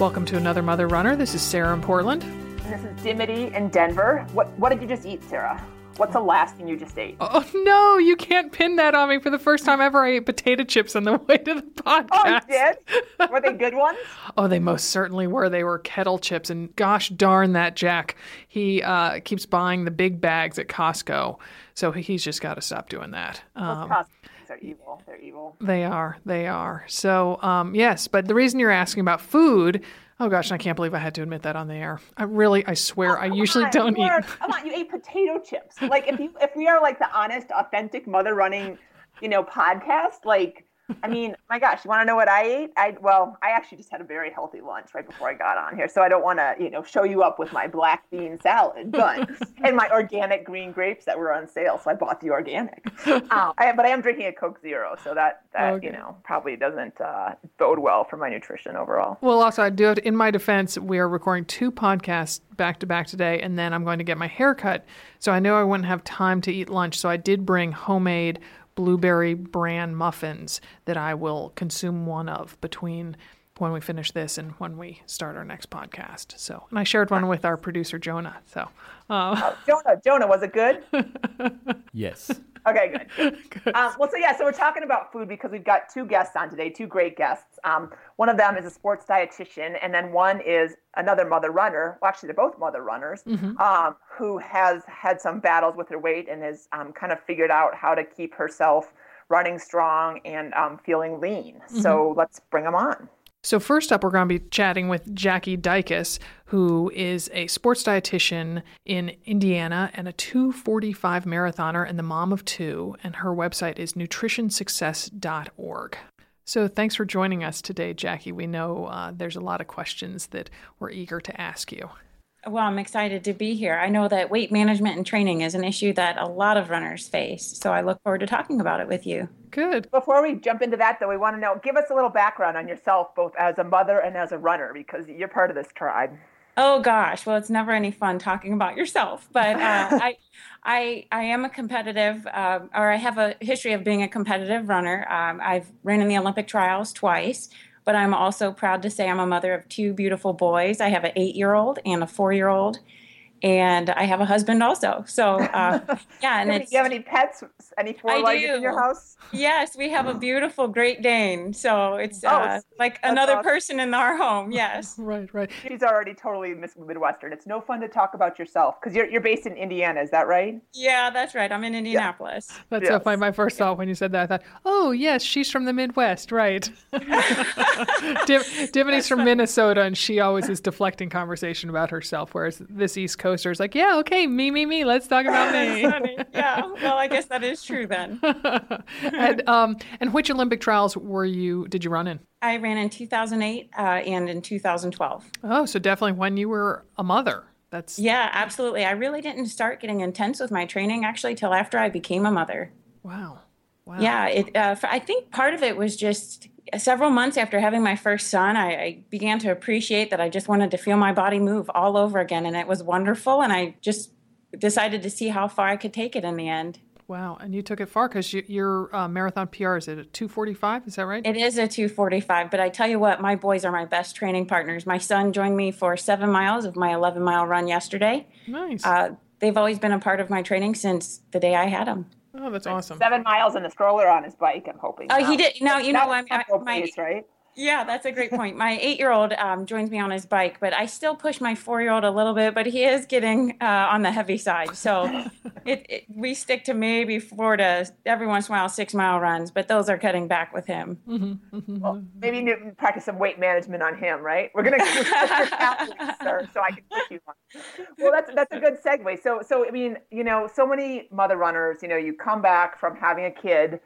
Welcome to another Mother Runner. This is Sarah in Portland. This is Dimity in Denver. What what did you just eat, Sarah? What's the last thing you just ate? Oh no, you can't pin that on me. For the first time ever, I ate potato chips on the way to the podcast. Oh, you did? Were they good ones? oh, they most certainly were. They were kettle chips, and gosh darn that Jack. He uh, keeps buying the big bags at Costco, so he's just got to stop doing that. Um, Costco are evil. They're evil. They are. They are. So, um, yes, but the reason you're asking about food, oh gosh, I can't believe I had to admit that on the air. I really, I swear, oh, I usually on. don't eat. Come on, you ate potato chips. Like if you, if we are like the honest, authentic mother running, you know, podcast, like I mean, my gosh, you want to know what I ate? I well, I actually just had a very healthy lunch right before I got on here, so I don't want to, you know, show you up with my black bean salad, but and my organic green grapes that were on sale, so I bought the organic. Um, I, but I am drinking a Coke Zero, so that that okay. you know probably doesn't uh, bode well for my nutrition overall. Well, also I do have to, in my defense, we are recording two podcasts back to back today, and then I'm going to get my hair cut, so I know I wouldn't have time to eat lunch, so I did bring homemade blueberry bran muffins that I will consume one of between when we finish this and when we start our next podcast. So, and I shared one with our producer Jonah. So, uh, oh, Jonah, Jonah, was it good? yes. Okay, good. good. Um, well, so yeah, so we're talking about food because we've got two guests on today, two great guests. Um, one of them is a sports dietitian, and then one is another mother runner. Well, actually, they're both mother runners mm-hmm. um, who has had some battles with her weight and has um, kind of figured out how to keep herself running strong and um, feeling lean. Mm-hmm. So let's bring them on. So, first up, we're going to be chatting with Jackie Dikos, who is a sports dietitian in Indiana and a 245 marathoner and the mom of two. And her website is nutritionsuccess.org. So, thanks for joining us today, Jackie. We know uh, there's a lot of questions that we're eager to ask you. Well, I'm excited to be here. I know that weight management and training is an issue that a lot of runners face. So I look forward to talking about it with you. Good. Before we jump into that, though, we want to know give us a little background on yourself, both as a mother and as a runner, because you're part of this tribe. Oh gosh, well, it's never any fun talking about yourself, but uh, I, I, I am a competitive, uh, or I have a history of being a competitive runner. Um, I've ran in the Olympic trials twice but I'm also proud to say I'm a mother of two beautiful boys. I have an eight year old and a four year old and I have a husband also. So uh, yeah, and do you have any pets? Any four legs in your house? Yes, we have a beautiful Great Dane. So it's oh, uh, like another awesome. person in our home. Yes. right, right. She's already totally Midwestern. It's no fun to talk about yourself because you're you're based in Indiana. Is that right? Yeah, that's right. I'm in Indianapolis. Yeah. That's yes. so funny. My first thought when you said that, I thought, oh yes, she's from the Midwest, right? Dim- Dimity's from Minnesota, and she always is deflecting conversation about herself, whereas this East Coast coasters like, yeah, okay, me, me, me. Let's talk about me. yeah. Well, I guess that is true then. and um, and which Olympic trials were you? Did you run in? I ran in 2008 uh, and in 2012. Oh, so definitely when you were a mother. That's yeah, absolutely. I really didn't start getting intense with my training actually till after I became a mother. Wow. Wow. Yeah, it. Uh, I think part of it was just several months after having my first son, I, I, began to appreciate that I just wanted to feel my body move all over again. And it was wonderful. And I just decided to see how far I could take it in the end. Wow. And you took it far because you, your uh, marathon PR is it a 245? Is that right? It is a 245. But I tell you what, my boys are my best training partners. My son joined me for seven miles of my 11 mile run yesterday. Nice. Uh, they've always been a part of my training since the day I had them. Oh, that's awesome. Seven miles in the stroller on his bike. I'm hoping. Oh, he did. No, you know, I'm my pace, right. Yeah, that's a great point. My eight-year-old um, joins me on his bike, but I still push my four-year-old a little bit. But he is getting uh, on the heavy side, so it, it, we stick to maybe four to every once in a while six-mile runs, but those are cutting back with him. Mm-hmm, mm-hmm. Well, maybe you practice some weight management on him, right? We're gonna sir, so I can push you on. Well, that's that's a good segue. So, so I mean, you know, so many mother runners, you know, you come back from having a kid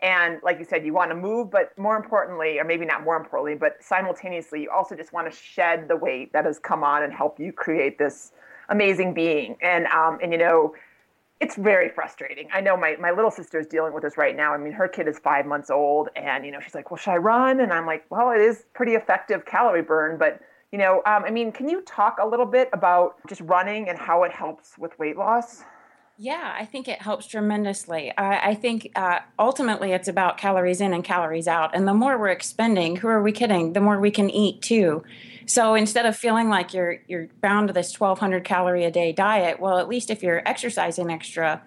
And like you said, you want to move, but more importantly, or maybe not more importantly, but simultaneously, you also just want to shed the weight that has come on and help you create this amazing being. And um, and you know, it's very frustrating. I know my, my little sister is dealing with this right now. I mean, her kid is five months old, and you know, she's like, "Well, should I run?" And I'm like, "Well, it is pretty effective calorie burn, but you know, um, I mean, can you talk a little bit about just running and how it helps with weight loss?" Yeah, I think it helps tremendously. I, I think uh, ultimately it's about calories in and calories out. And the more we're expending, who are we kidding? The more we can eat too. So instead of feeling like you're you're bound to this 1,200 calorie a day diet, well, at least if you're exercising extra,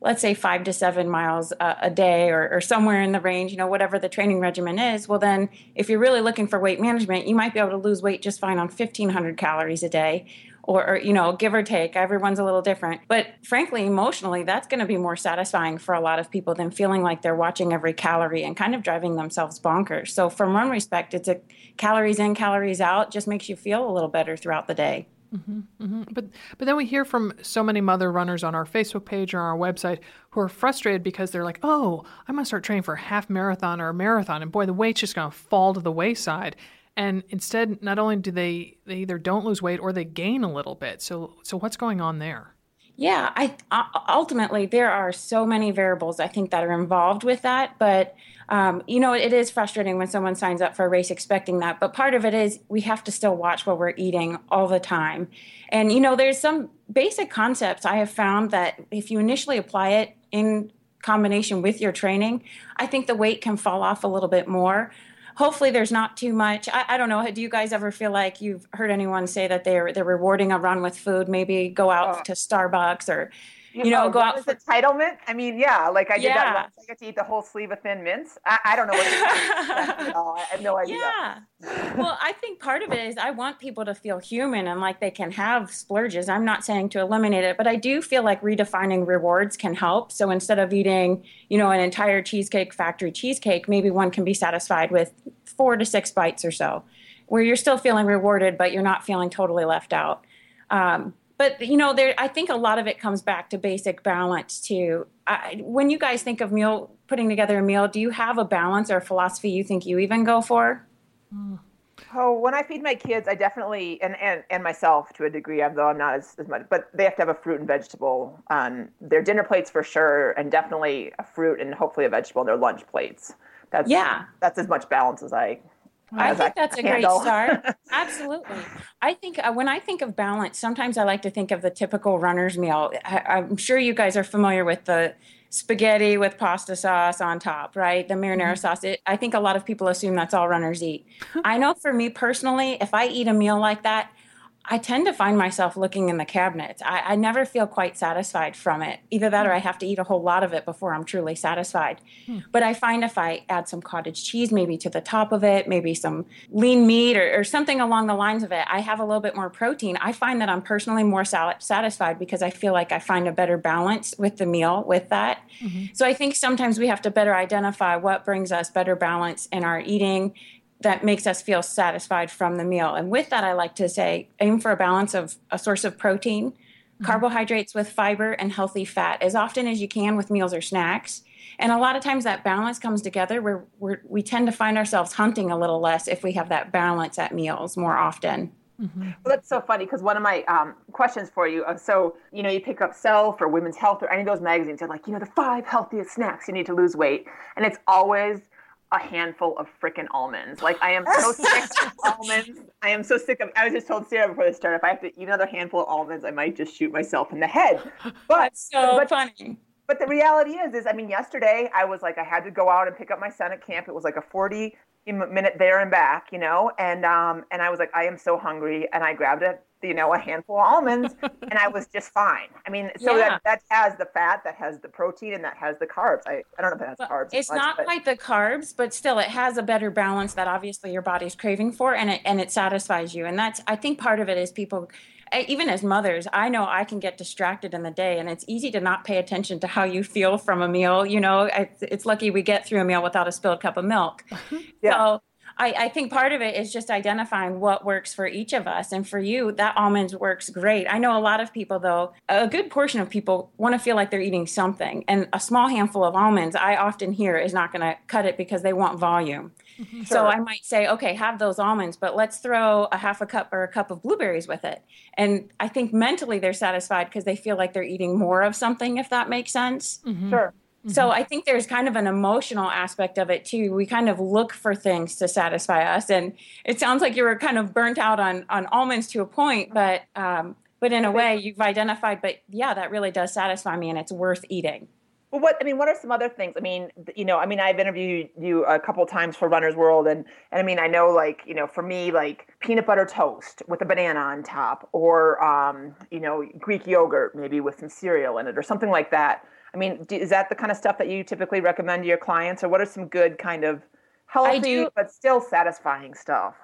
let's say five to seven miles a, a day or, or, somewhere in the range, you know, whatever the training regimen is, well, then if you're really looking for weight management, you might be able to lose weight just fine on 1,500 calories a day or, or, you know give or take everyone's a little different. But frankly emotionally that's going to be more satisfying for a lot of people than feeling like they're watching every calorie and kind of driving themselves bonkers. So from one respect it's a calories in calories out just makes you feel a little better throughout the day. Mm-hmm, mm-hmm. But but then we hear from so many mother runners on our Facebook page or our website who are frustrated because they're like, oh, I'm gonna start training for a half marathon or a marathon, and boy, the weight's just gonna fall to the wayside and instead not only do they they either don't lose weight or they gain a little bit. So so what's going on there? Yeah i uh, ultimately there are so many variables i think that are involved with that. But um, you know it is frustrating when someone signs up for a race expecting that. But part of it is we have to still watch what we're eating all the time. And you know there's some basic concepts i have found that if you initially apply it in combination with your training i think the weight can fall off a little bit more hopefully there's not too much. I, I, don't know. Do you guys ever feel like you've heard anyone say that they're they're rewarding a run with food? Maybe go out oh. to Starbucks or you know, go out for entitlement. I mean, yeah, like I did yeah. that once. I get to eat the whole sleeve of thin mints. I, I don't know what it is. I have no idea. Yeah. well, I think part of it is I want people to feel human and like they can have splurges. I'm not saying to eliminate it, but I do feel like redefining rewards can help. So instead of eating, you know, an entire cheesecake factory cheesecake, maybe one can be satisfied with four to six bites or so, where you're still feeling rewarded, but you're not feeling totally left out. Um, but you know there i think a lot of it comes back to basic balance too. I, when you guys think of meal putting together a meal do you have a balance or a philosophy you think you even go for? Hmm. Oh when i feed my kids i definitely and and, and myself to a degree though i'm not as, as much but they have to have a fruit and vegetable on their dinner plates for sure and definitely a fruit and hopefully a vegetable on their lunch plates. That's yeah. that's as much balance as i I think that's a great start. Absolutely. I think uh, when I think of balance, sometimes I like to think of the typical runner's meal. I, am sure you guys are familiar with the spaghetti with pasta sauce on top, right? The marinara mm-hmm. sauce. It, I think a lot of people assume that's all runners eat. I know for me personally, if I eat a meal like that, I tend to find myself looking in the cabinets. I, I, never feel quite satisfied from it. Either that or I have to eat a whole lot of it before I'm truly satisfied. Hmm. But I find if I add some cottage cheese maybe to the top of it, maybe some lean meat or, or something along the lines of it, I have a little bit more protein. I find that I'm personally more sal- satisfied because I feel like I find a better balance with the meal with that. Mm-hmm. So I think sometimes we have to better identify what brings us better balance in our eating that makes us feel satisfied from the meal. And with that, I like to say aim for a balance of a source of protein, mm-hmm. carbohydrates with fiber, and healthy fat as often as you can with meals or snacks. And a lot of times that balance comes together where we're, we tend to find ourselves hunting a little less if we have that balance at meals more often. Mm-hmm. Well, that's so funny because one of my um, questions for you. Uh, so, you know, you pick up Self or Women's Health or any of those magazines. They're like, you know, the five healthiest snacks you need to lose weight, and it's always a handful of freaking almonds. Like I am so sick of almonds. I am so sick of. I was just told Sarah before this started, if I have to eat another handful of almonds, I might just shoot myself in the head. But That's so but, funny. But the reality is, is I mean, yesterday I was like, I had to go out and pick up my son at camp. It was like a forty minute there and back, you know, and um, and I was like, I am so hungry, and I grabbed a you know, a handful of almonds and I was just fine. I mean, so yeah. that, that has the fat, that has the protein, and that has the carbs. I, I don't know if it has well, carbs. It's much, not but... quite the carbs, but still it has a better balance that obviously your body's craving for and it, and it satisfies you. And that's, I think part of it is people, even as mothers, I know I can get distracted in the day and it's easy to not pay attention to how you feel from a meal. You know, it's lucky we get through a meal without a spilled cup of milk. yeah. So I, I, think part of it is just identifying what works for each of us. And for you, that almonds works great. I know a lot of people, though, a good portion of people want to feel like they're eating something. And a small handful of almonds, I often hear, is not going to cut it because they want volume. Mm-hmm. Sure. So I might say, okay, have those almonds, but let's throw a half a cup or a cup of blueberries with it. And I think mentally they're satisfied because they feel like they're eating more of something, if that makes sense. Mm-hmm. Sure. So mm-hmm. I think there's kind of an emotional aspect of it too. We kind of look for things to satisfy us, and it sounds like you were kind of burnt out on on almonds to a point, but um, but in a way you've identified. But yeah, that really does satisfy me, and it's worth eating. Well, what I mean, what are some other things? I mean, you know, I mean, I've interviewed you a couple times for Runner's World, and and I mean, I know, like, you know, for me, like peanut butter toast with a banana on top, or um, you know, Greek yogurt maybe with some cereal in it, or something like that. I mean, is that the kind of stuff that you typically recommend to your clients, or what are some good kind of healthy but still satisfying stuff?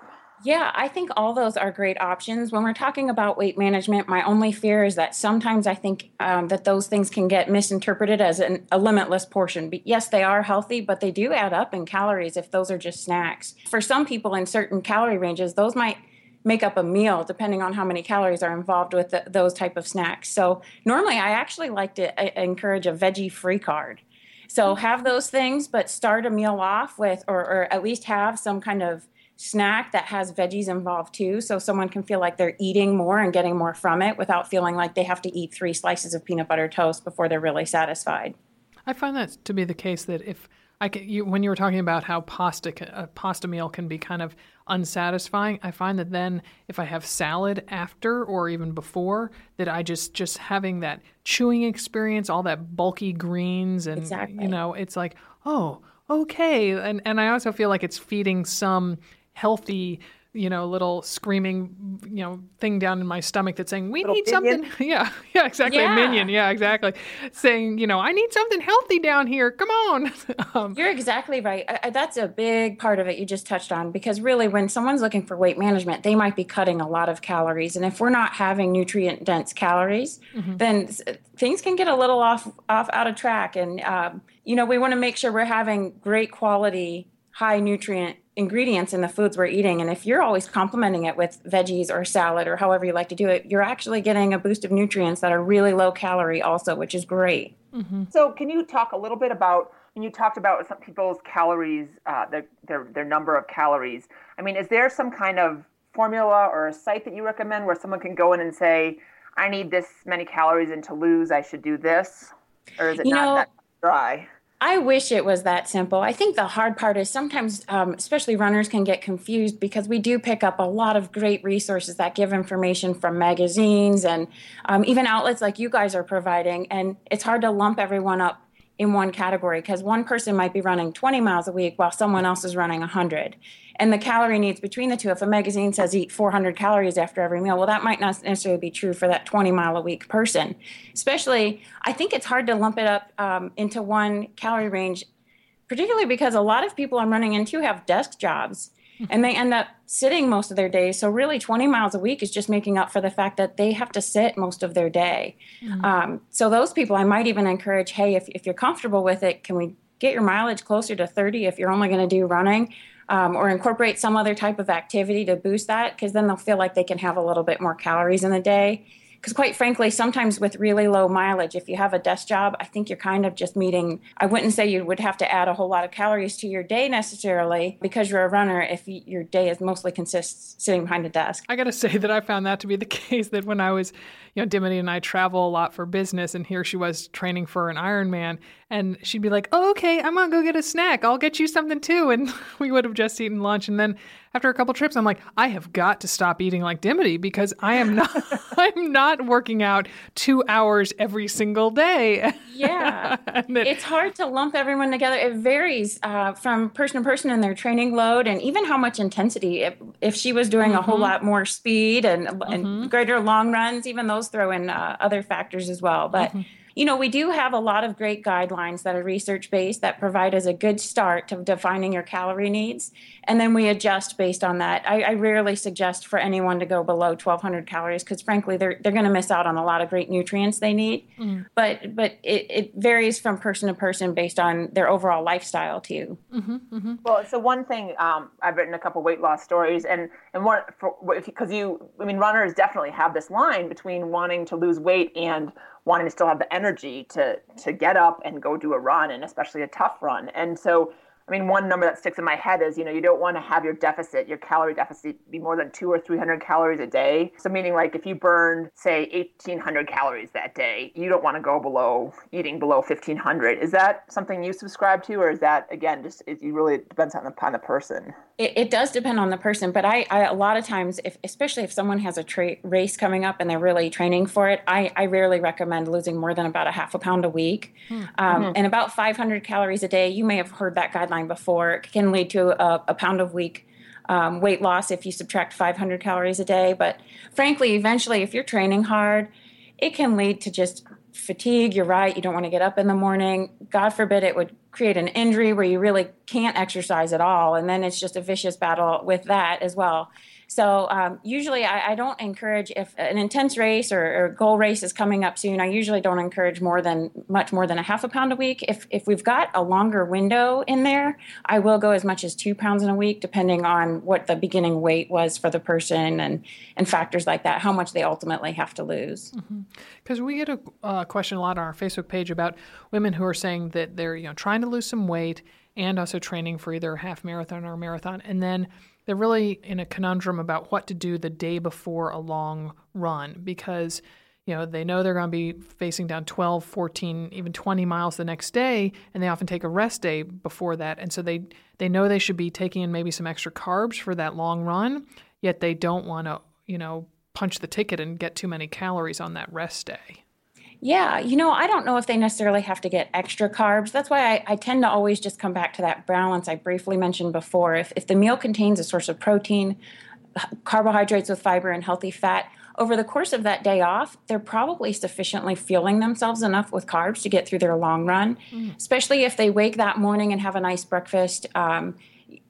Yeah, I think all those are great options. When we're talking about weight management, my only fear is that sometimes I think um, that those things can get misinterpreted as an, a limitless portion. But yes, they are healthy, but they do add up in calories if those are just snacks. For some people in certain calorie ranges, those might make up a meal depending on how many calories are involved with the, those type of snacks. So normally I actually like to uh, encourage a veggie free card. So have those things, but start a meal off with, or, or at least have some kind of snack that has veggies involved too so someone can feel like they're eating more and getting more from it without feeling like they have to eat three slices of peanut butter toast before they're really satisfied i find that to be the case that if I can, you, when you were talking about how pasta a pasta meal can be kind of unsatisfying, I find that then if I have salad after or even before, that I just just having that chewing experience, all that bulky greens, and exactly. you know, it's like oh okay, and and I also feel like it's feeding some healthy you know, little screaming, you know, thing down in my stomach that's saying, we little need minion. something. Yeah, yeah, exactly. Yeah. A minion. Yeah, exactly. Saying, you know, I need something healthy down here. Come on. um, You're exactly right. I, that's a big part of it you just touched on because really, when someone's looking for weight management, they might be cutting a lot of calories. And if we're not having nutrient dense calories, mm-hmm. then things can get a little off, off out of track. And, um, you know, we want to make sure we're having great quality, high nutrient ingredients in the foods we're eating. And if you're always complementing it with veggies or salad or however you like to do it, you're actually getting a boost of nutrients that are really low calorie, also, which is great. Mm-hmm. So, can you talk a little bit about? When you talked about some people's calories, uh, their, their their number of calories. I mean, is there some kind of formula or a site that you recommend where someone can go in and say, "I need this many calories, and to lose, I should do this," or is it you not know, that dry? I wish it was that simple. I think the hard part is sometimes, um, especially runners, can get confused because we do pick up a lot of great resources that give information from magazines and um, even outlets like you guys are providing. And it's hard to lump everyone up in one category because one person might be running 20 miles a week while someone else is running 100 and the calorie needs between the two. If a magazine says eat 400 calories after every meal well that might not necessarily be true for that 20 mile a week person. Especially i think it's hard to lump it up um, into one calorie range particularly because a lot of people i'm running into have desk jobs and they end up sitting most of their days. So really, 20 miles a week is just making up for the fact that they have to sit most of their day. Mm-hmm. Um, so those people, I might even encourage, hey, if if you're comfortable with it, can we get your mileage closer to 30 if you're only going to do running? Um, or incorporate some other type of activity to boost that because then they'll feel like they can have a little bit more calories in the day because quite frankly sometimes with really low mileage if you have a desk job i think you're kind of just meeting i wouldn't say you would have to add a whole lot of calories to your day necessarily because you're a runner if your day is mostly consists sitting behind a desk i gotta say that i found that to be the case that when i was you know dimity and i travel a lot for business and here she was training for an ironman and she'd be like, "Oh, okay, I'm gonna go get a snack. I'll get you something too." And we would have just eaten lunch, and then after a couple trips, I'm like, "I have got to stop eating like Dimity because I am not, I'm not working out two hours every single day." Yeah, it's hard to lump everyone together. It varies uh, from person to person in their training load and even how much intensity. If, if she was doing mm-hmm. a whole mm-hmm. lot more speed and, mm-hmm. and greater long runs, even those throw in uh, other factors as well. But mm-hmm you know, we do have a lot of great guidelines that are research based that provide us a good start to defining your calorie needs. And then we adjust based on that. I, I rarely suggest for anyone to go below 1,200 calories because, frankly, they're, they're going to miss out on a lot of great nutrients they need. Mm. But but it, it, varies from person to person based on their overall lifestyle, too. Mm-hmm, mm-hmm. Well, so one thing um, I've written a couple weight loss stories, and, and one because you, I mean, runners definitely have this line between wanting to lose weight and wanting to still have the energy to to get up and go do a run and especially a tough run. And so I mean, one number that sticks in my head is, you know, you don't want to have your deficit, your calorie deficit be more than two or 300 calories a day. So, meaning like if you burned, say, 1800 calories that day, you don't want to go below eating below 1500. Is that something you subscribe to, or is that, again, just it really depends on the, on the person? It, it does depend on the person, but I, I, a lot of times, if especially if someone has a tra- race coming up and they're really training for it, I, I rarely recommend losing more than about a half a pound a week. Hmm. Um, mm-hmm. And about 500 calories a day, you may have heard that guideline before. It can lead to a, a pound of week um, weight loss if you subtract 500 calories a day. But frankly, eventually, if you're training hard, it can lead to just fatigue. You're right. You don't want to get up in the morning. God forbid it would create an injury where you really can't exercise at all. And then it's just a vicious battle with that as well. So um, usually I, I, don't encourage if an intense race or, or, goal race is coming up soon. I usually don't encourage more than much more than a half a pound a week. If if we've got a longer window in there, I will go as much as two pounds in a week, depending on what the beginning weight was for the person and and factors like that. How much they ultimately have to lose. Because mm-hmm. we get a uh, question a lot on our Facebook page about women who are saying that they're you know trying to lose some weight and also training for either a half marathon or a marathon, and then they're really in a conundrum about what to do the day before a long run because you know they know they're going to be facing down 12 14 even 20 miles the next day and they often take a rest day before that. And so they they know they should be taking in maybe some extra carbs for that long run yet they don't want to you know punch the ticket and get too many calories on that rest day yeah, you know, I don't know if they necessarily have to get extra carbs. That's why I, I, tend to always just come back to that balance I briefly mentioned before. If, if the meal contains a source of protein, carbohydrates with fiber, and healthy fat, over the course of that day off, they're probably sufficiently fueling themselves enough with carbs to get through their long run, mm. especially if they wake that morning and have a nice breakfast. Um,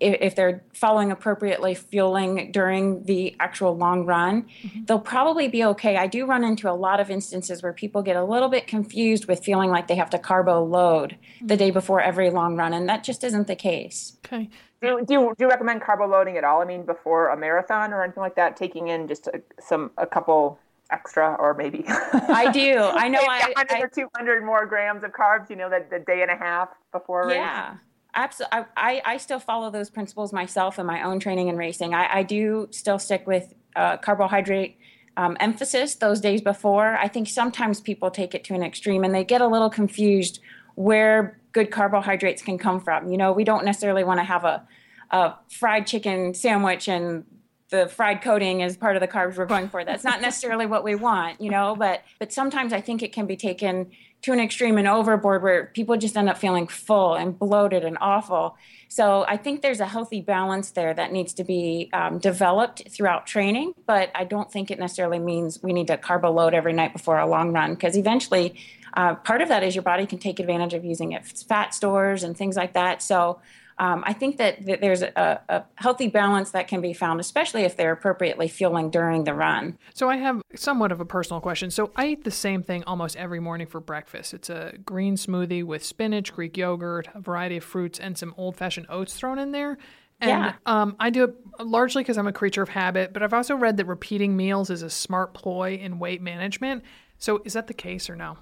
if they're following appropriately fueling during the actual long run, mm-hmm. they'll probably be okay. I do run into a lot of instances where people get a little bit confused with feeling like they have to carbo load mm-hmm. the day before every long run, and that just isn't the case. Okay. Do, do, you, do you recommend carbo loading at all? I mean, before a marathon or anything like that, taking in just a, some a couple extra or maybe I do. I know I, 100 I, or 200 more grams of carbs, you know, that the day and a half before yeah. Race absolutely I, I still follow those principles myself in my own training and racing. I, I do still stick with uh, carbohydrate um, emphasis those days before. I think sometimes people take it to an extreme and they get a little confused where good carbohydrates can come from. You know we don't necessarily want to have a, a fried chicken sandwich and the fried coating is part of the carbs we're going for. That's not necessarily what we want you know but but sometimes i think it can be taken to an extreme and overboard where people just end up feeling full and bloated and awful. So I think there's a healthy balance there that needs to be um, developed throughout training, but I don't think it necessarily means we need to carbo load every night before a long run because eventually uh, part of that is your body can take advantage of using it fat stores and things like that. So um, I think that, that there's a, a, healthy balance that can be found, especially if they're appropriately fueling during the run. So I have somewhat of a personal question. So I eat the same thing almost every morning for breakfast. It's a green smoothie with spinach, Greek yogurt, a variety of fruits, and some old-fashioned oats thrown in there. And yeah. um, I do it largely because I'm a creature of habit, but I've also read that repeating meals is a smart ploy in weight management. So is that the case or no?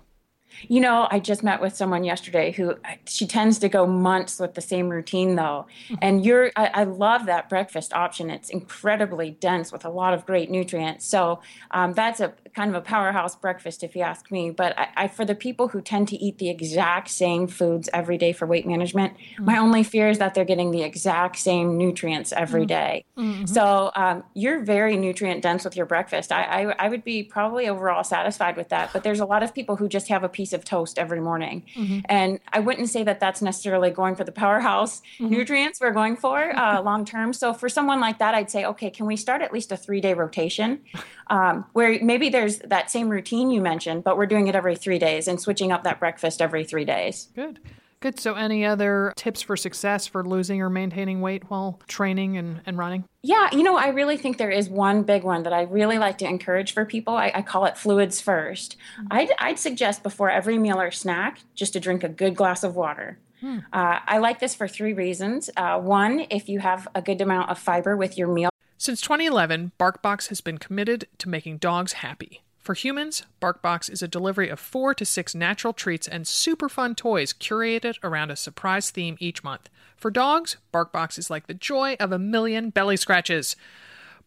You know, I just met with someone yesterday who she tends to go months with the same routine though. Mm-hmm. And you're, I, I, love that breakfast option. It's incredibly dense with a lot of great nutrients. So um, that's a kind of a powerhouse breakfast if you ask me. But I, I, for the people who tend to eat the exact same foods every day for weight management, mm-hmm. my only fear is that they're getting the exact same nutrients every mm-hmm. day. Mm-hmm. So um, you're very nutrient dense with your breakfast. I, I, I would be probably overall satisfied with that. But there's a lot of people who just have a piece of toast every morning. Mm-hmm. And I wouldn't say that that's necessarily going for the powerhouse mm-hmm. nutrients we're going for uh, long term. So for someone like that, I'd say, okay, can we start at least a three day rotation um, where maybe there's that same routine you mentioned, but we're doing it every three days and switching up that breakfast every three days. Good. Good. So, any other tips for success for losing or maintaining weight while training and, and running? Yeah, you know, I really think there is one big one that I really like to encourage for people. I, I call it fluids 1st i mm-hmm. I'd, I'd suggest before every meal or snack just to drink a good glass of water. Hmm. Uh, I like this for three reasons. Uh, one, if you have a good amount of fiber with your meal. Since 2011, BarkBox has been committed to making dogs happy. For humans, BarkBox is a delivery of four to six natural treats and super fun toys curated around a surprise theme each month. For dogs, BarkBox is like the joy of a million belly scratches.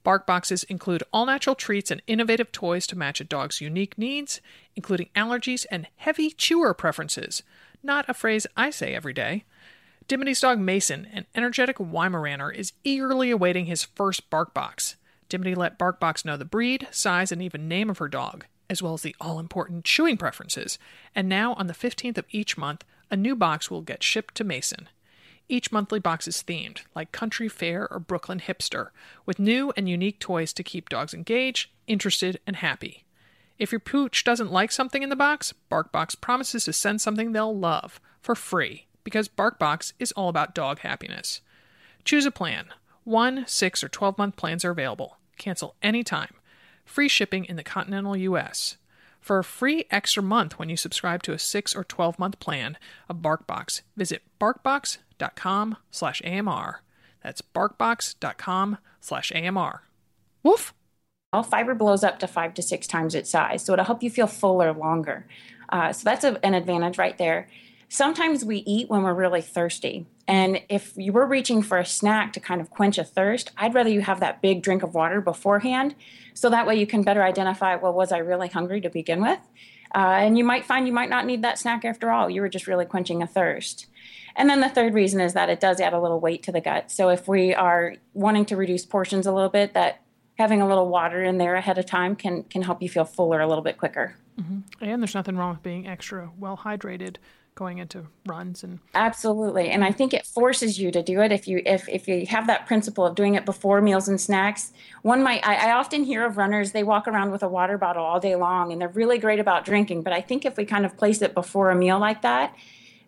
Bark boxes include all natural treats and innovative toys to match a dog's unique needs, including allergies and heavy chewer preferences. Not a phrase I say every day. Dimity's dog Mason, an energetic Weimaraner, is eagerly awaiting his first bark box. Dimity let BarkBox know the breed, size, and even name of her dog, as well as the all important chewing preferences. And now, on the 15th of each month, a new box will get shipped to Mason. Each monthly box is themed, like country fair or Brooklyn hipster, with new and unique toys to keep dogs engaged, interested, and happy. If your pooch doesn't like something in the box, BarkBox promises to send something they'll love for free, because BarkBox is all about dog happiness. Choose a plan. One, six, or 12 month plans are available. Cancel anytime. Free shipping in the continental US. For a free extra month when you subscribe to a 6 or 12 month plan of BarkBox, visit barkbox.com slash AMR. That's barkbox.com slash AMR. Woof! All fiber blows up to five to six times its size, so it'll help you feel fuller longer. Uh, so that's a, an advantage right there. Sometimes we eat when we're really thirsty. And if you were reaching for a snack to kind of quench a thirst, I'd rather you have that big drink of water beforehand. So that way you can better identify, well, was I really hungry to begin with? Uh, and you might find you might not need that snack after all. You were just really quenching a thirst. And then the third reason is that it does add a little weight to the gut. So if we are wanting to reduce portions a little bit, that having a little water in there ahead of time can can help you feel fuller a little bit quicker. Mm-hmm. And there's nothing wrong with being extra well hydrated going into runs and absolutely. And i think it forces you to do it. If you if if you have that principle of doing it before meals and snacks one might I, I, often hear of runners they walk around with a water bottle all day long and they're really great about drinking. But i think if we kind of place it before a meal like that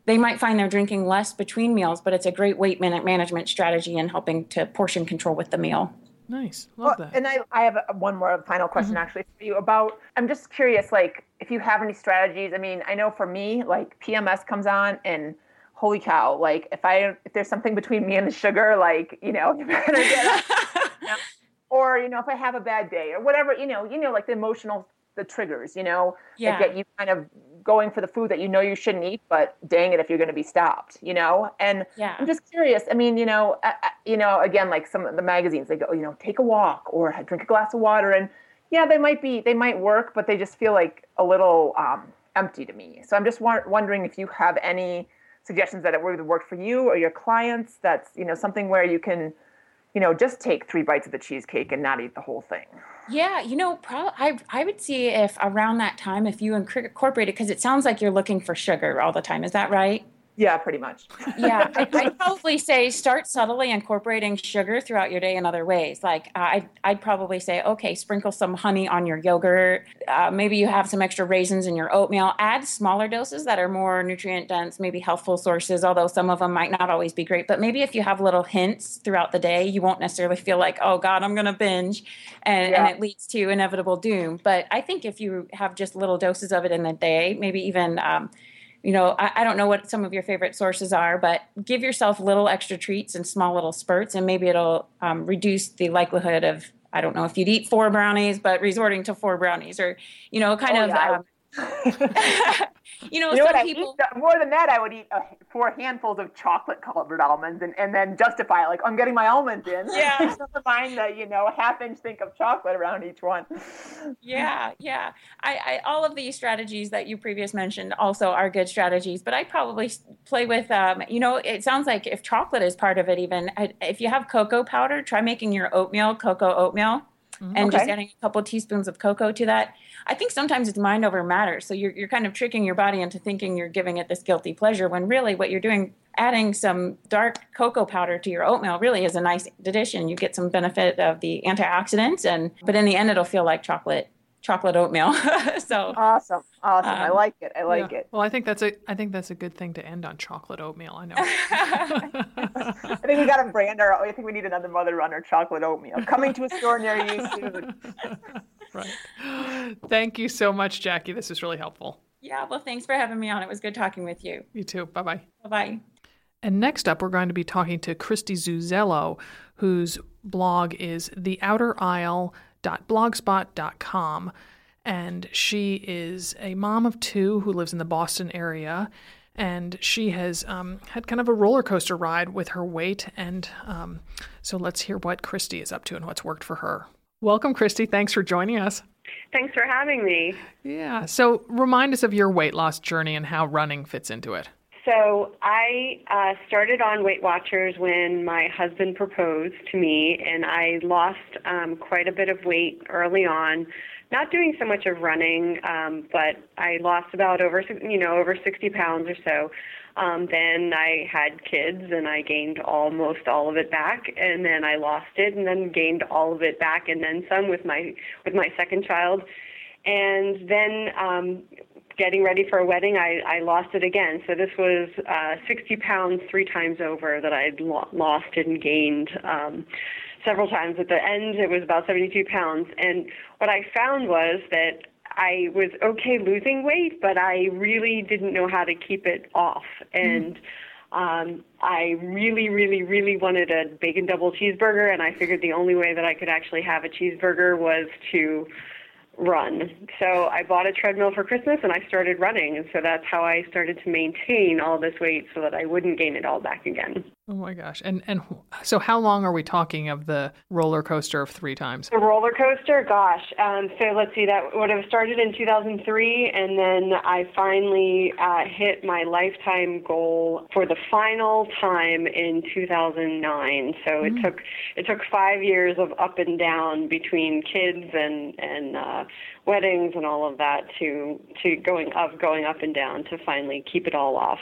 they might find they're drinking less between meals but it's a great weight management strategy in helping to portion control with the meal Nice. Love well, that. And I, I have a, one more final question mm-hmm. actually for you about, I'm just curious, like, if you have any strategies. I mean, I know for me, like, PMS comes on and holy cow, like, if I, if there's something between me and the sugar, like, you know, you better get Or, you know, if I have a bad day or whatever, you know, you know, like the emotional, the triggers, you know, yeah. that get you kind of going for the food that you know you shouldn't eat, but dang it if you're going to be stopped, you know? And yeah. I'm just curious. I mean, you know, I, I, you know, again, like some of the magazines, they go, you know, take a walk or drink a glass of water. And yeah, they might be, they might work, but they just feel like a little um, empty to me. So I'm just wa- wondering if you have any suggestions that it would work for you or your clients. That's, you know, something where you can, you know, just take three bites of the cheesecake and not eat the whole thing. Yeah, you know, pro- I I would see if around that time if you incorporate it because it sounds like you're looking for sugar all the time. Is that right? Yeah, pretty much. yeah, I, would probably say start subtly incorporating sugar throughout your day in other ways. Like uh, I'd, I'd probably say, okay, sprinkle some honey on your yogurt. Uh, maybe you have some extra raisins in your oatmeal. Add smaller doses that are more nutrient dense, maybe healthful sources, although some of them might not always be great. But maybe if you have little hints throughout the day, you won't necessarily feel like, oh God, I'm going to binge, and, yeah. and it leads to inevitable doom. But I think if you have just little doses of it in the day, maybe even um, you know, I, I, don't know what some of your favorite sources are, but give yourself little extra treats and small little spurts, and maybe it'll um, reduce the likelihood of, I don't know if you'd eat four brownies, but resorting to four brownies or, you know, kind oh, of. Yeah. Um, you know, you know some people eat, more than that, I would eat uh, four handfuls of chocolate covered almonds and, and then justify it like I'm getting my almonds in. Yeah, never mind the you know half inch think of chocolate around each one. Yeah, yeah. I, I all of these strategies that you previous mentioned also are good strategies, but I probably play with um, you know, it sounds like if chocolate is part of it, even if you have cocoa powder, try making your oatmeal cocoa oatmeal Mm-hmm. and Okay. just adding a couple teaspoons of cocoa to that. I think sometimes it's mind over matter. So you're, you're kind of tricking your body into thinking you're giving it this guilty pleasure when really what you're doing, adding some dark cocoa powder to your oatmeal really is a nice addition. You get some benefit of the antioxidants and, but in the end, it'll feel like chocolate, chocolate oatmeal. so Awesome. Awesome. I Um, like it. I like Yeah. it. Well, I think that's a I think that's a good thing to end on chocolate oatmeal. I know. I think we got to brand our. I think we need another Mother Runner chocolate oatmeal coming to a store near you soon. right. Thank you so much, Jackie. This is really helpful. yeah, well, thanks for having me on. It was good talking with you. You too. Bye bye. Bye bye. And next up, we're going to be talking to Christy Zuzello, whose blog is theouterisle.blogspot.com. And she is a mom of two who lives in the Boston area. And she has um, had kind of a roller coaster ride with her weight. And um, so let's hear what Christy is up to and what's worked for her. Welcome, Christy. Thanks for joining us. Thanks for having me. Yeah. So remind us of your weight loss journey and how running fits into it. So I uh, started on Weight Watchers when my husband proposed to me, and I lost um, quite a bit of weight early on. Not doing so much of running, um, but I lost about over you know over 60 pounds or so. Um, then I had kids, and I gained almost all of it back, and then I lost it, and then gained all of it back, and then some with my with my second child, and then um, getting ready for a wedding, I, I lost it again. So this was uh, 60 pounds three times over that I'd lo- lost and gained um, several times. At the end, it was about 72 pounds. And what I found was that I was okay losing weight, but I really didn't know how to keep it off. And um, I really, really, really wanted a bacon double cheeseburger, and I figured the only way that I could actually have a cheeseburger was to run. So I bought a treadmill for Christmas and I started running. And so that's how I started to maintain all this weight so that I wouldn't gain it all back again. Oh my gosh. And and so how long are we talking of the roller coaster of three times? The roller coaster, gosh. Um, so let's see, that would have started in 2003, and then I finally uh, hit my lifetime goal for the final time in 2009. So it took it took five years of up and down between kids and and uh, weddings and all of that to to going up, going up and down to finally keep it all off.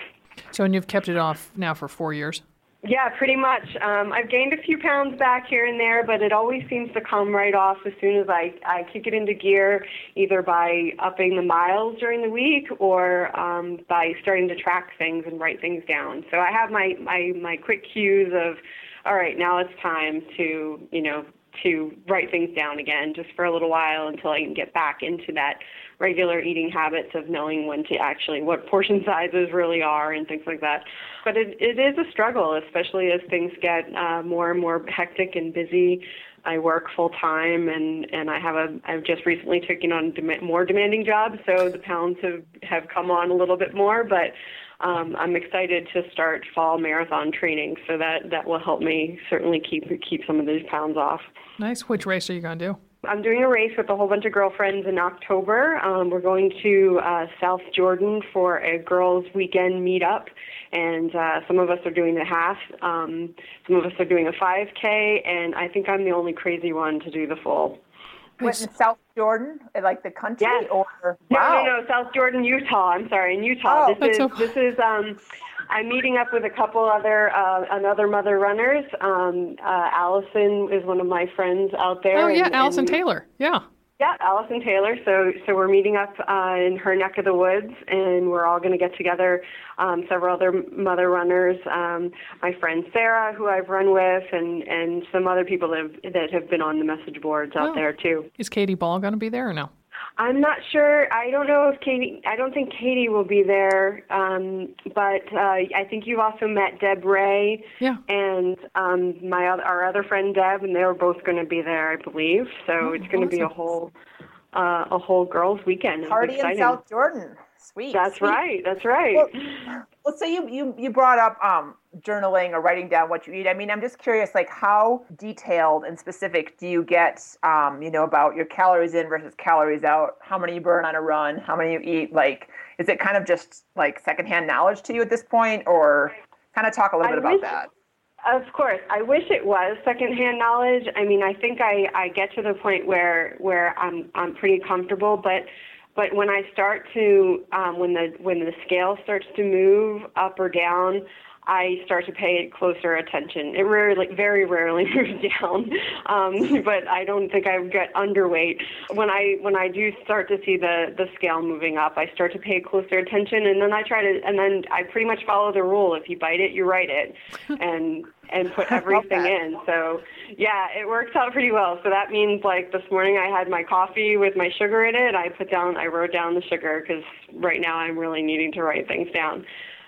So and you've kept it off now for four years? Yeah, pretty much. Um, I've gained a few pounds back here and there, but it always seems to come right off as soon as I, I kick it into gear, either by upping the miles during the week or um, by starting to track things and write things down. So I have my, my, my quick cues of, all right, now it's time to, you know, to write things down again just for a little while until I can get back into that regular eating habits of knowing when to actually what portion sizes really are and things like that. But it, it is a struggle, especially as things get uh, more and more hectic and busy. I work full time, and and I have a I've just recently taken on dem- more demanding jobs, so the pounds have have come on a little bit more. But um, I'm excited to start fall marathon training, so that that will help me certainly keep keep some of these pounds off. Nice. Which race are you going to do? I'm doing a race with a whole bunch of girlfriends in October. Um, we're going to uh, South Jordan for a girls' weekend meetup, and uh, some of us are doing the half. Um, some of us are doing a 5K, and I think I'm the only crazy one to do the full. What, in South Jordan, like the country, Yes. or No, wow. no, no, South Jordan, Utah. I'm sorry, in Utah. Oh. this is That's so- this is um I'm meeting up with a couple other uh another mother runners. Um uh Allison is one of my friends out there. Oh yeah, and- Allison and- Taylor. Yeah. Yeah, Allison Taylor. So, so we're meeting up uh, in her neck of the woods, and we're all going to get together. Um, several other mother runners, um, my friend Sarah, who I've run with, and and some other people that have, that have been on the message boards out Oh. there too. Is Katie Ball going to be there or no? I'm not sure. I don't know if Katie. I don't think Katie will be there. Um, but uh, I think you've also met Deb Ray Yeah. and um, my our other friend Deb, and they were both going to be there, I believe. So Oh, it's going to be a whole uh, a whole girls' weekend. Party in. South Jordan. Sweet. That's sweet. right. That's right. Well, well, so you, you you brought up um, journaling or writing down what you eat. I mean, I'm just curious, like how detailed and specific do you get, um, you know, about your calories in versus calories out? How many you burn on a run? How many you eat? Like, is it kind of just like secondhand knowledge to you at this point, or kind of talk a little I bit about that? Of course, I wish it was secondhand knowledge. I mean, I think I, I get to the point where where I'm I'm pretty comfortable, but but when I start to um, when the when the scale starts to move up or down, I start to pay closer attention. It rarely, very rarely moves down, um, but I don't think I get underweight. When I when I do start to see the the scale moving up, I start to pay closer attention, and then I try to, and then I pretty much follow the rule: if you bite it, you write it, and and put everything in. So yeah, it works out pretty well. So that means like this morning I had my coffee with my sugar in it. I put down, I wrote down the sugar because right now I'm really needing to write things down.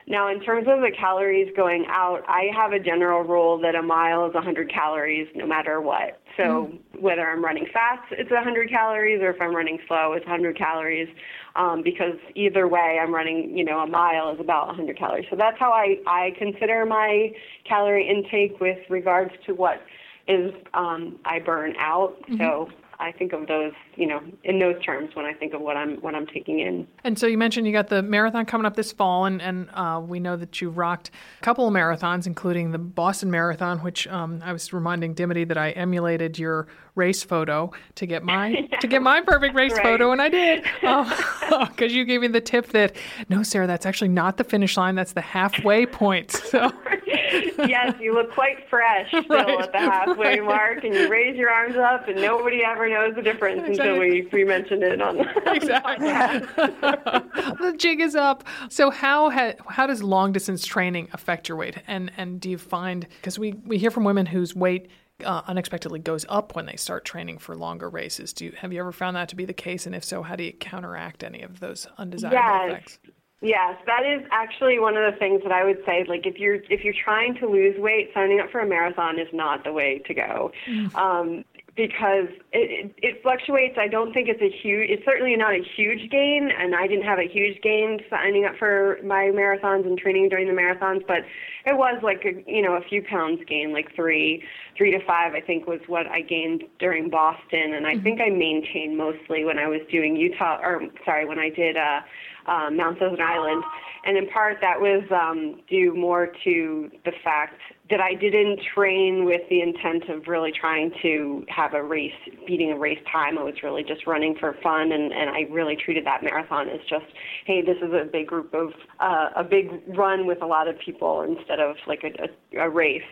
Now, in terms of the calories going out, I have a general rule that a mile is 100 calories no matter what. So mm. whether I'm running fast, it's 100 calories, or if I'm running slow, it's 100 calories. Um, because either way, I'm running, you know, a mile is about 100 calories. So that's how I, I consider my calorie intake with regards to what is um, I burn out. Mm-hmm. So I think of those, you know, in those terms when I think of what I'm what I'm taking in. And so you mentioned you got the marathon coming up this fall, and and uh, we know that you've rocked a couple of marathons, including the Boston Marathon, which um, I was reminding Dimity that I emulated your race photo to get my to get my perfect race right. photo, and I did because you gave me the tip that no, Sarah, that's actually not the finish line; that's the halfway point. So. yes, you look quite fresh still right. at the halfway mark, and you raise your arms up, and nobody ever knows the difference exactly. until we, we mentioned it on the exactly. the jig is up. So how ha- how does long distance training affect your weight, and and do you find because we we hear from women whose weight uh, unexpectedly goes up when they start training for longer races. Do you, have you ever found that to be the case? And if so, how do you counteract any of those undesirable yes. effects? Yes, that is actually one of the things that I would say. Like, if you're if you're trying to lose weight, signing up for a marathon is not the way to go. Mm. Um, because it, it, it fluctuates. I don't think it's a huge. It's certainly not a huge gain, and I didn't have a huge gain signing up for my marathons and training during the marathons. But it was like a, you know a few pounds gain, like three, three to five. I think was what I gained during Boston, and I mm-hmm. think I maintained mostly when I was doing Utah, or sorry, when I did uh, uh, Mount Pleasant Island, and in part that was um, due more to the fact that I didn't train with the intent of really trying to have a race, beating a race time. I was really just running for fun, and, and I really treated that marathon as just, hey, this is a big group of, uh, a big run with a lot of people instead of like a, a, a race.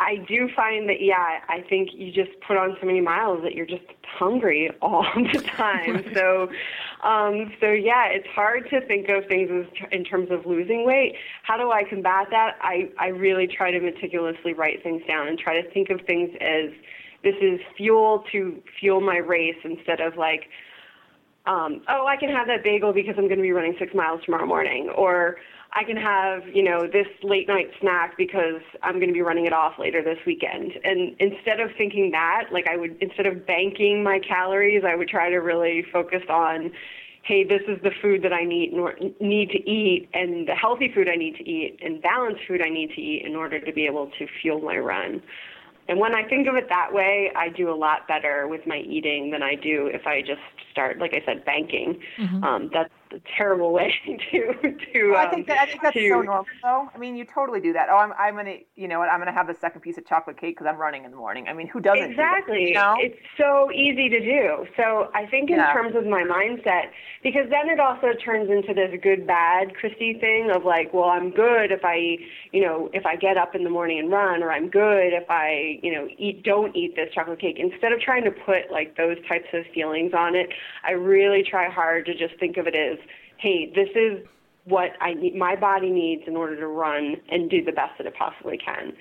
I do find that, yeah, I think you just put on so many miles that you're just hungry all the time. so, um, so yeah, it's hard to think of things as, in terms of losing weight. How do I combat that? I, I really try to meticulously write things down and try to think of things as this is fuel to fuel my race instead of like, um, oh, I can have that bagel because I'm going to be running six miles tomorrow morning, or I can have, you know, this late night snack because I'm going to be running it off later this weekend. And instead of thinking that, like I would, instead of banking my calories, I would try to really focus on, hey, this is the food that I need need to eat, and the healthy food I need to eat, and balanced food I need to eat in order to be able to fuel my run. And when I think of it that way, I do a lot better with my eating than I do if I just start, like I said, banking. Mm-hmm. Um, that's a terrible way to to. Well, I think um, that, I think that's to, so normal, though. I mean, you totally do that. Oh, I'm I'm gonna, you know, what I'm gonna have the second piece of chocolate cake because I'm running in the morning. I mean, who doesn't? Exactly. Do you know? It's so easy to do. So I think in yeah. terms of my mindset, because then it also turns into this good bad Christy thing of like, well, I'm good if I, you know, if I get up in the morning and run, or I'm good if I, you know, eat don't eat this chocolate cake. Instead of trying to put like those types of feelings on it, I really try hard to just think of it as hey, this is what I need, my body needs in order to run and do the best that it possibly can.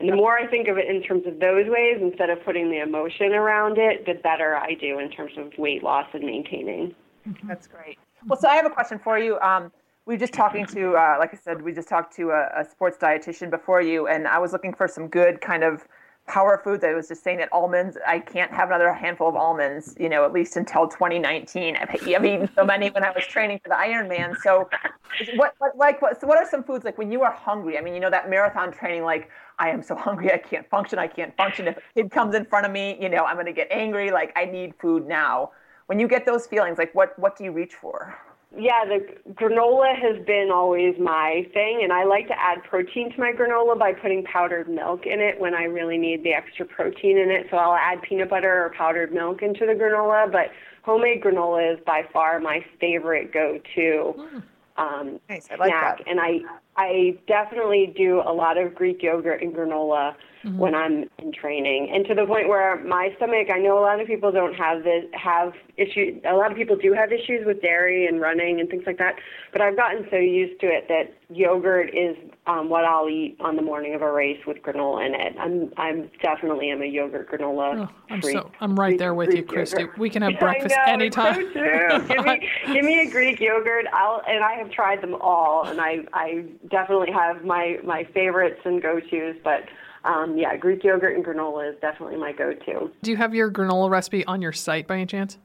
And the more I think of it in terms of those ways, instead of putting the emotion around it, the better I do in terms of weight loss and maintaining. Mm-hmm. That's great. Well, so I have a question for you. Um, we were just talking to, uh, like I said, we just talked to a, a sports dietitian before you, and I was looking for some good kind of power foods. I was just saying that almonds, I can't have another handful of almonds, you know, at least until 2019. I've, I've eaten so many when I was training for the Ironman. So, what, what, like, what, so what are some foods like when you are hungry? I mean, you know, that marathon training, like, I am so hungry, I can't function, I can't function. If kid comes in front of me, you know, I'm going to get angry, like, I need food now. When you get those feelings, like, what, what do you reach for? Yeah, the granola has been always my thing, and I like to add protein to my granola by putting powdered milk in it when I really need the extra protein in it. So I'll add peanut butter or powdered milk into the granola, but homemade granola is by far my favorite go-to. Hmm. Um, Nice. I like snack, that. and I I definitely do a lot of Greek yogurt and granola Mm-hmm. when I'm in training, and to the point where my stomach. I know a lot of people don't have this have issues. A lot of people do have issues with dairy and running and things like that. But I've gotten so used to it that yogurt is um, what I'll eat on the morning of a race with granola in it. I'm I'm definitely am a yogurt granola Oh, I'm freak. so I'm right there with you, Greek Christy. yogurt. We can have breakfast know, anytime. So true. give me give me a Greek yogurt. I'll and I have tried them all, and I I definitely have my my favorites and go tos. But um, yeah, Greek yogurt and granola is definitely my go to. Do you have your granola recipe on your site by any chance?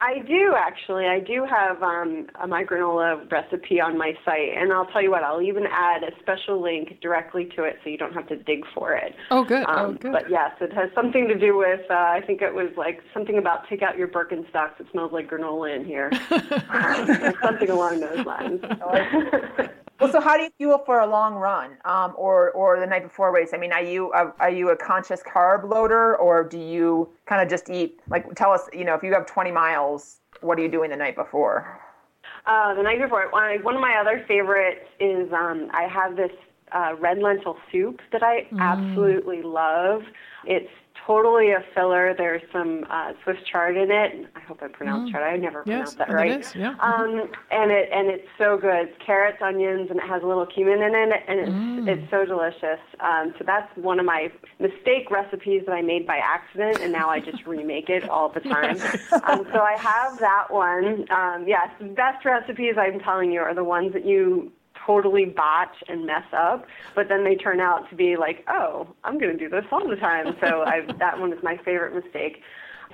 I do actually. I do have um, a my granola recipe on my site, and I'll tell you what. I'll even add a special link directly to it, so you don't have to dig for it. Oh, good. oh, Um, good. But yes, it has something to do with. Uh, I think it was like something about take out your Birkenstocks. It smells like granola in here. um, something along those lines. Well, so how do you fuel for a long run, um, or or the night before a race? I mean, are you a, are you a conscious carb loader, or do you kind of just eat? Like, tell us, you know, if you have 20 miles, what are you doing the night before? Uh, the night before, one one of my other favorites is um, I have this uh, red lentil soup that I Mm. absolutely love. It's totally a filler. There's some uh, Swiss chard in it. I hope I pronounced chard. I never Mm. Yes, pronounced that and it right. is, yeah. Um, and it and it's so good. It's carrots, onions, and it has a little cumin in it, and it's Mm. it's so delicious. Um, so that's one of my mistake recipes that I made by accident, and now I just remake it all the time. um, so I have that one. Um, yes, best recipes I'm telling you are the ones that you totally botch and mess up, but then they turn out to be like, oh, I'm going to do this all the time. So I, that one is my favorite mistake.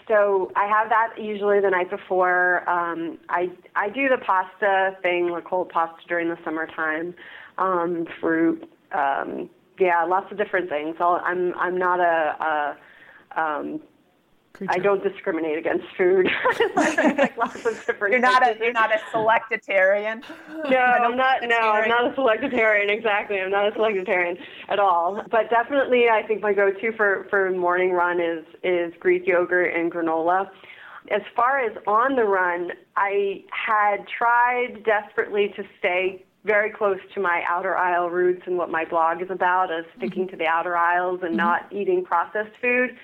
So I have that usually the night before. Um, I I do the pasta thing, like cold pasta during the summertime, um, fruit. Um, yeah, lots of different things. I'll, I'm I'm not a, a um, I don't discriminate against food. like lots of different. You're not a you're not a selectitarian. No, I'm not. No, I'm not a selectarian. Exactly, I'm not a selectarian at all. But definitely, I think my go-to for for morning run is is Greek yogurt and granola. As far as on the run, I had tried desperately to stay very close to my outer aisle roots and what my blog is about, of sticking mm-hmm. to the outer aisles and mm-hmm. not eating processed food.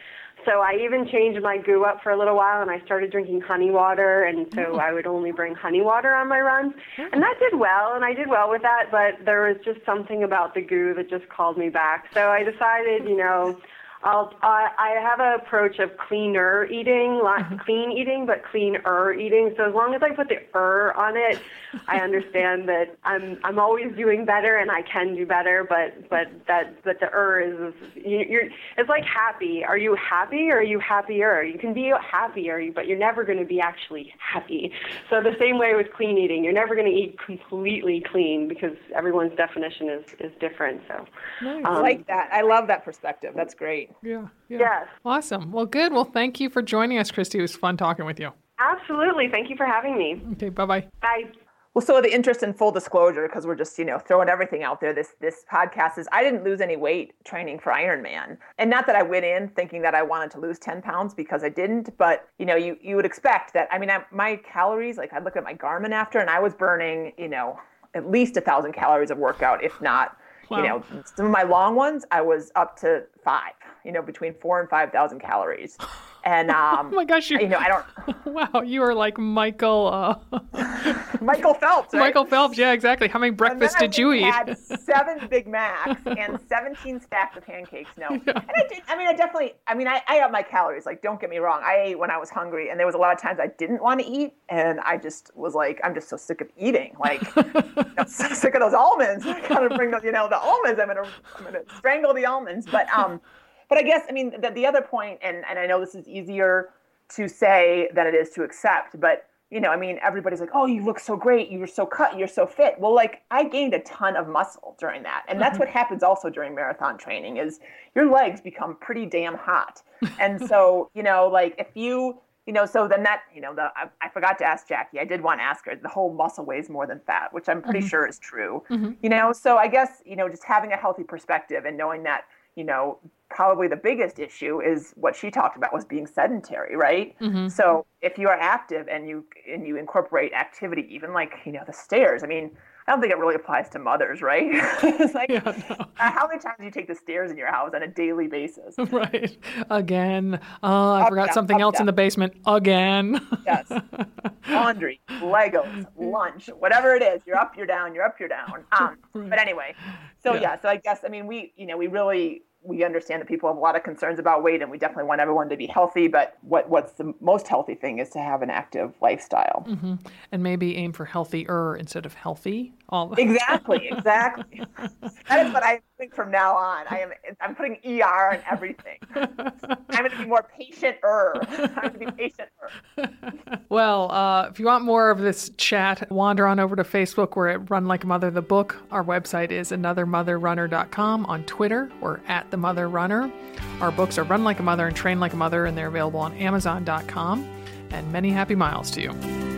So I even changed my goo up for a little while and I started drinking honey water and so mm. I would only bring honey water on my runs. And that did well and I did well with that, but there was just something about the goo that just called me back. So I decided, you know, I'll, I I have an approach of cleaner eating, not clean eating, but cleaner eating. So as long as I put the er on it, I understand that I'm I'm always doing better and I can do better. But but that but the er is you, you're it's like happy. Are you happy or are you happier? You can be happier, but you're never going to be actually happy. So the same way with clean eating, you're never going to eat completely clean because everyone's definition is is different. So I um, like that. I love that perspective. That's great. Yeah, yeah. yes. Awesome. Well, good. Well, thank you for joining us, Christy. It was fun talking with you. Absolutely. Thank you for having me. Okay, bye bye. Bye. Well, so the interest in full disclosure, because we're just, you know, throwing everything out there. This this podcast is I didn't lose any weight training for Ironman. And not that I went in thinking that I wanted to lose 10 pounds because I didn't, but you know, you you would expect that. I mean, I, my calories, like I'd look at my Garmin after and I was burning, you know, at least a thousand calories of workout, if not, Wow. you know, some of my long ones, I was up to five, you know, between four and five thousand calories. And um, Oh my gosh, you know, I don't wow, you are like Michael uh, Michael Phelps, right? Michael Phelps. Yeah, exactly. How many breakfasts did you eat? Had seven Big Macs and 17 stacks of pancakes. No, and I did. I mean, I definitely. I mean, I, I up my calories. Like, don't get me wrong. I ate when I was hungry, and there was a lot of times I didn't want to eat, and I just was like, I'm just so sick of eating. Like, I'm so sick of those almonds. I gotta bring those. You know, the almonds. I'm gonna, I'm gonna strangle the almonds. But um, but I guess I mean the, the other point, and and I know this is easier to say than it is to accept, but you know, I mean, everybody's like, "Oh, you look so great. You're so cut. You're so fit." Well, like I gained a ton of muscle during that, and that's what happens also during marathon training is your legs become pretty damn hot. And so, you know, like if you you know, so then that, you know, the I, I, forgot to ask Jackie. I did want to ask her. The whole muscle weighs more than fat, which I'm pretty mm-hmm. sure is true. Mm-hmm. You know, so I guess you know, just having a healthy perspective and knowing that, you know, probably the biggest issue is what she talked about was being sedentary, right? Mm-hmm. So if you are active and you and you incorporate activity, even like you know the stairs. I mean, I don't think it really applies to mothers, right? it's like, yeah, no. uh, how many times do you take the stairs in your house on a daily basis? Right. Again. Uh, I up, forgot down, something else down. in the basement. Again. yes. Laundry, Legos, lunch, whatever it is. You're up, you're down, you're up, you're down. Um, right. But anyway, so yeah. yeah, so I guess, I mean, we, you know, we really we understand that people have a lot of concerns about weight and we definitely want everyone to be healthy but what what's the most healthy thing is to have an active lifestyle. Mm-hmm. and maybe aim for healthier instead of healthy all exactly exactly. That is what i think from now on. I am i'm putting er on everything. I'm going to be more patient-er. I'm going to be patient-er. Well uh, if you want more of this chat wander on over to facebook where it run like a mother the book. Our website is anothermotherrunner.com on twitter we're at the mother runner. Our books are run like a mother and train like a mother and they're available on amazon.com and many happy miles to you